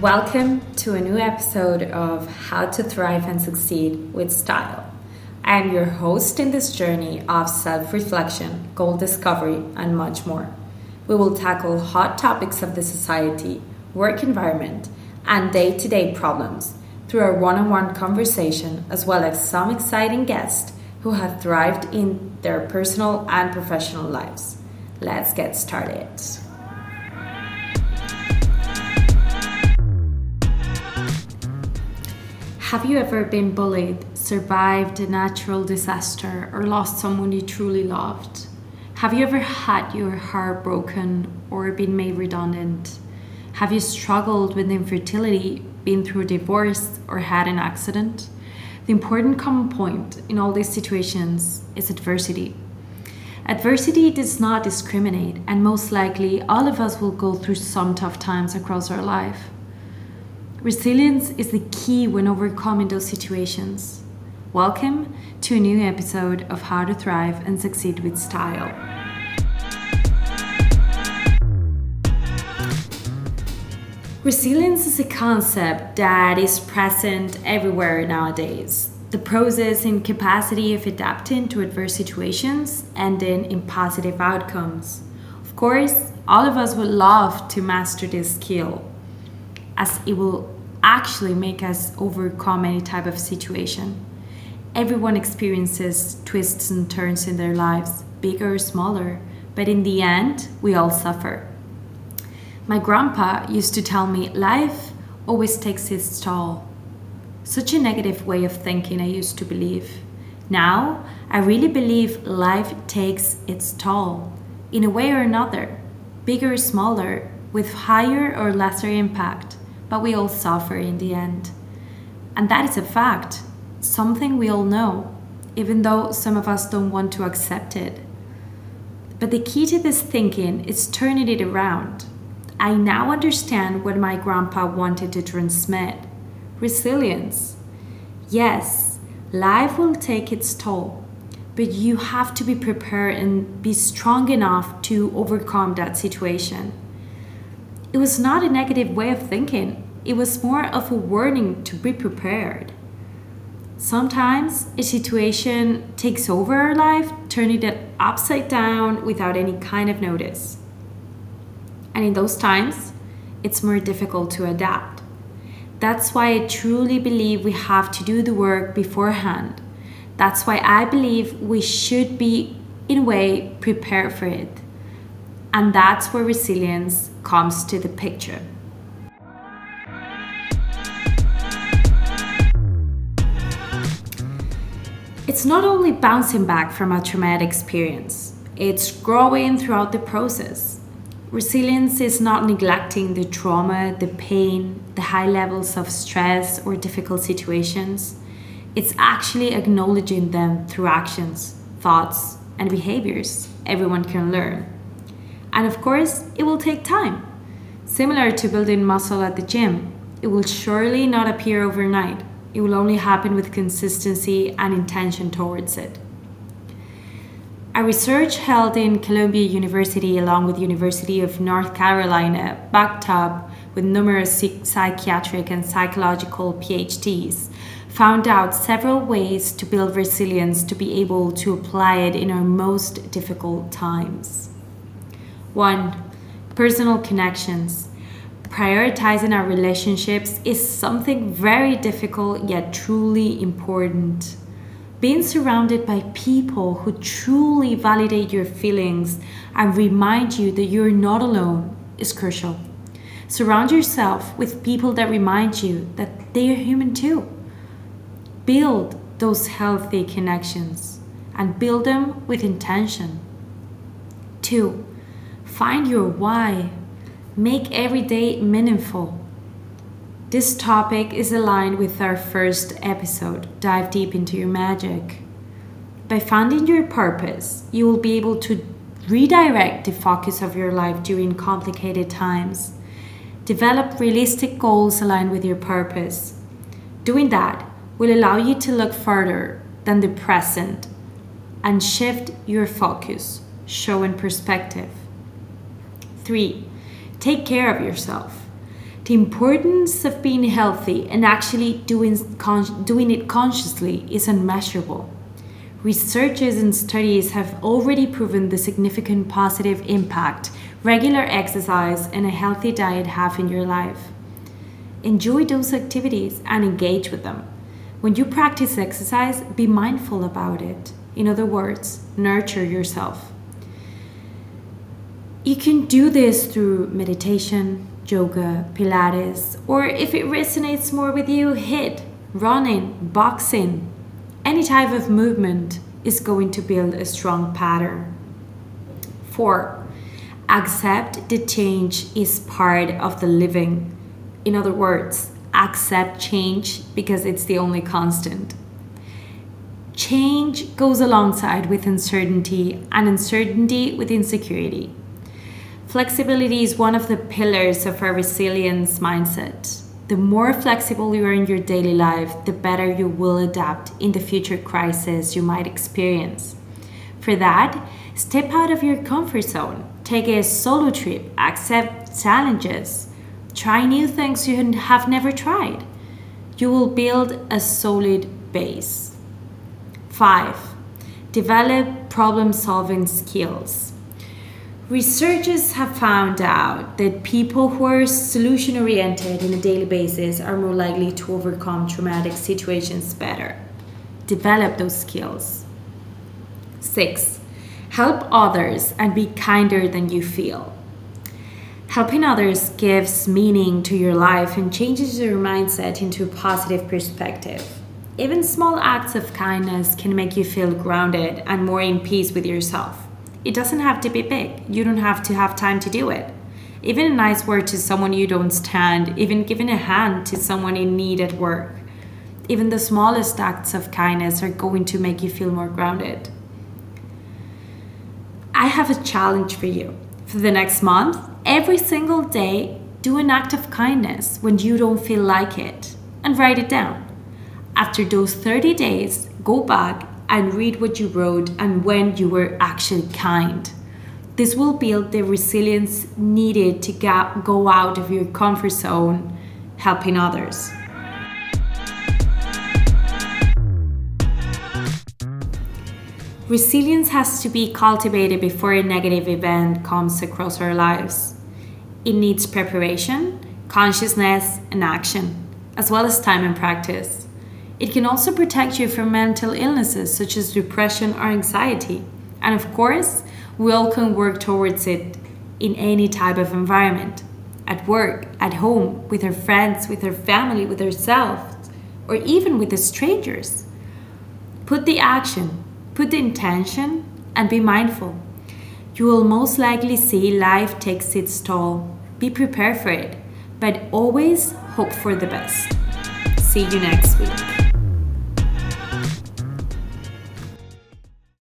Welcome to a new episode of How to Thrive and Succeed with Style. I am your host in this journey of self reflection, goal discovery, and much more. We will tackle hot topics of the society, work environment, and day to day problems through a one on one conversation, as well as some exciting guests who have thrived in their personal and professional lives. Let's get started. Have you ever been bullied, survived a natural disaster, or lost someone you truly loved? Have you ever had your heart broken or been made redundant? Have you struggled with infertility, been through a divorce, or had an accident? The important common point in all these situations is adversity. Adversity does not discriminate, and most likely all of us will go through some tough times across our life. Resilience is the key when overcoming those situations. Welcome to a new episode of How to Thrive and Succeed with Style. Resilience is a concept that is present everywhere nowadays. The process and capacity of adapting to adverse situations ending in positive outcomes. Of course, all of us would love to master this skill as it will actually make us overcome any type of situation. Everyone experiences twists and turns in their lives, bigger or smaller, but in the end, we all suffer. My grandpa used to tell me life always takes its toll. Such a negative way of thinking, I used to believe. Now, I really believe life takes its toll, in a way or another, bigger or smaller, with higher or lesser impact but we all suffer in the end. And that is a fact, something we all know, even though some of us don't want to accept it. But the key to this thinking is turning it around. I now understand what my grandpa wanted to transmit resilience. Yes, life will take its toll, but you have to be prepared and be strong enough to overcome that situation. It was not a negative way of thinking, it was more of a warning to be prepared. Sometimes a situation takes over our life, turning it upside down without any kind of notice. And in those times, it's more difficult to adapt. That's why I truly believe we have to do the work beforehand. That's why I believe we should be, in a way, prepared for it. And that's where resilience comes to the picture. It's not only bouncing back from a traumatic experience, it's growing throughout the process. Resilience is not neglecting the trauma, the pain, the high levels of stress or difficult situations. It's actually acknowledging them through actions, thoughts, and behaviors everyone can learn. And of course, it will take time. Similar to building muscle at the gym, it will surely not appear overnight. It will only happen with consistency and intention towards it. A research held in Columbia University along with University of North Carolina, backed up with numerous psychiatric and psychological PhDs, found out several ways to build resilience to be able to apply it in our most difficult times. 1. Personal connections. Prioritizing our relationships is something very difficult yet truly important. Being surrounded by people who truly validate your feelings and remind you that you're not alone is crucial. Surround yourself with people that remind you that they are human too. Build those healthy connections and build them with intention. 2 Find your why. Make every day meaningful. This topic is aligned with our first episode Dive Deep into Your Magic. By finding your purpose, you will be able to redirect the focus of your life during complicated times. Develop realistic goals aligned with your purpose. Doing that will allow you to look further than the present and shift your focus, show showing perspective. Three, take care of yourself. The importance of being healthy and actually doing, con- doing it consciously is unmeasurable. Researchers and studies have already proven the significant positive impact regular exercise and a healthy diet have in your life. Enjoy those activities and engage with them. When you practice exercise, be mindful about it. In other words, nurture yourself. You can do this through meditation, yoga, Pilates, or if it resonates more with you, HIIT, running, boxing. Any type of movement is going to build a strong pattern. Four, accept the change is part of the living. In other words, accept change because it's the only constant. Change goes alongside with uncertainty, and uncertainty with insecurity. Flexibility is one of the pillars of our resilience mindset. The more flexible you are in your daily life, the better you will adapt in the future crisis you might experience. For that, step out of your comfort zone, take a solo trip, accept challenges, try new things you have never tried. You will build a solid base. 5. Develop problem solving skills. Researchers have found out that people who are solution oriented on a daily basis are more likely to overcome traumatic situations better. Develop those skills. 6. Help others and be kinder than you feel. Helping others gives meaning to your life and changes your mindset into a positive perspective. Even small acts of kindness can make you feel grounded and more in peace with yourself. It doesn't have to be big. You don't have to have time to do it. Even a nice word to someone you don't stand, even giving a hand to someone in need at work. Even the smallest acts of kindness are going to make you feel more grounded. I have a challenge for you. For the next month, every single day, do an act of kindness when you don't feel like it and write it down. After those 30 days, go back and read what you wrote and when you were actually kind. This will build the resilience needed to go out of your comfort zone, helping others. Resilience has to be cultivated before a negative event comes across our lives. It needs preparation, consciousness, and action, as well as time and practice. It can also protect you from mental illnesses such as depression or anxiety. And of course, we all can work towards it in any type of environment at work, at home, with our friends, with our family, with ourselves, or even with the strangers. Put the action, put the intention, and be mindful. You will most likely see life takes its toll. Be prepared for it, but always hope for the best. See you next week.